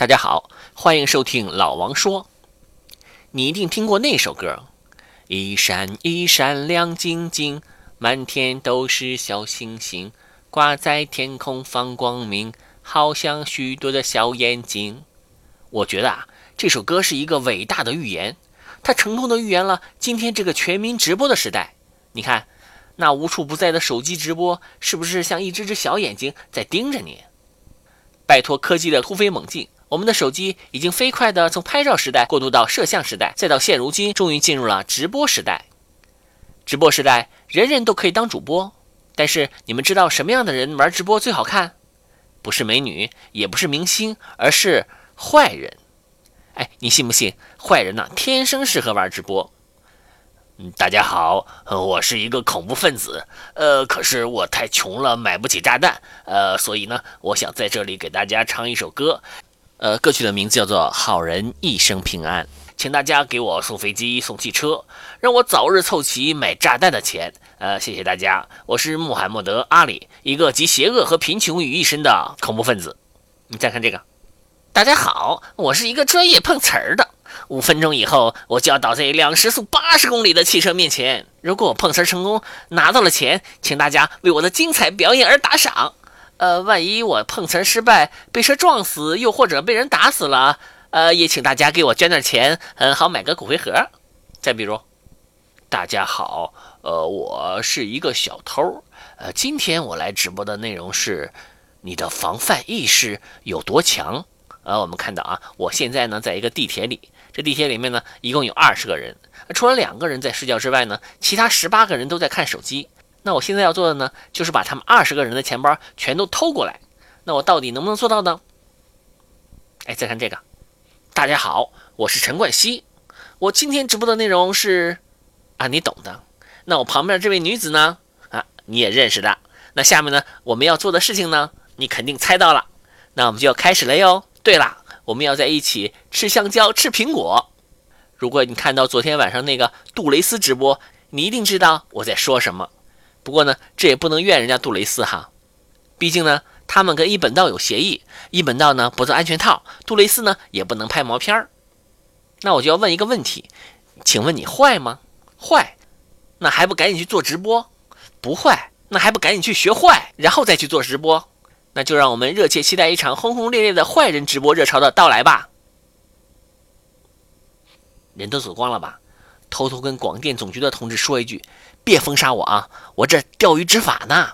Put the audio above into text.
大家好，欢迎收听老王说。你一定听过那首歌，一闪一闪亮晶晶，满天都是小星星，挂在天空放光明，好像许多的小眼睛。我觉得啊，这首歌是一个伟大的预言，它成功的预言了今天这个全民直播的时代。你看，那无处不在的手机直播，是不是像一只只小眼睛在盯着你？拜托科技的突飞猛进。我们的手机已经飞快地从拍照时代过渡到摄像时代，再到现如今，终于进入了直播时代。直播时代，人人都可以当主播，但是你们知道什么样的人玩直播最好看？不是美女，也不是明星，而是坏人。哎，你信不信？坏人呢，天生适合玩直播。嗯，大家好，我是一个恐怖分子。呃，可是我太穷了，买不起炸弹。呃，所以呢，我想在这里给大家唱一首歌。呃，歌曲的名字叫做《好人一生平安》，请大家给我送飞机、送汽车，让我早日凑齐买炸弹的钱。呃，谢谢大家，我是穆罕默德·阿里，一个集邪恶和贫穷于一身的恐怖分子。你再看这个，大家好，我是一个专业碰瓷儿的。五分钟以后，我就要倒在一辆时速八十公里的汽车面前。如果我碰瓷成功，拿到了钱，请大家为我的精彩表演而打赏。呃，万一我碰瓷失败，被车撞死，又或者被人打死了，呃，也请大家给我捐点钱，嗯，好买个骨灰盒。再比如，大家好，呃，我是一个小偷，呃，今天我来直播的内容是，你的防范意识有多强？呃，我们看到啊，我现在呢，在一个地铁里，这地铁里面呢，一共有二十个人，除了两个人在睡觉之外呢，其他十八个人都在看手机。那我现在要做的呢，就是把他们二十个人的钱包全都偷过来。那我到底能不能做到呢？哎，再看这个，大家好，我是陈冠希。我今天直播的内容是，啊，你懂的。那我旁边这位女子呢？啊，你也认识的。那下面呢，我们要做的事情呢，你肯定猜到了。那我们就要开始了哟。对了，我们要在一起吃香蕉、吃苹果。如果你看到昨天晚上那个杜蕾斯直播，你一定知道我在说什么。不过呢，这也不能怨人家杜蕾斯哈，毕竟呢，他们跟一本道有协议，一本道呢不做安全套，杜蕾斯呢也不能拍毛片儿。那我就要问一个问题，请问你坏吗？坏，那还不赶紧去做直播？不坏，那还不赶紧去学坏，然后再去做直播？那就让我们热切期待一场轰轰烈烈的坏人直播热潮的到来吧。人都走光了吧？偷偷跟广电总局的同志说一句。别封杀我啊！我这钓鱼执法呢。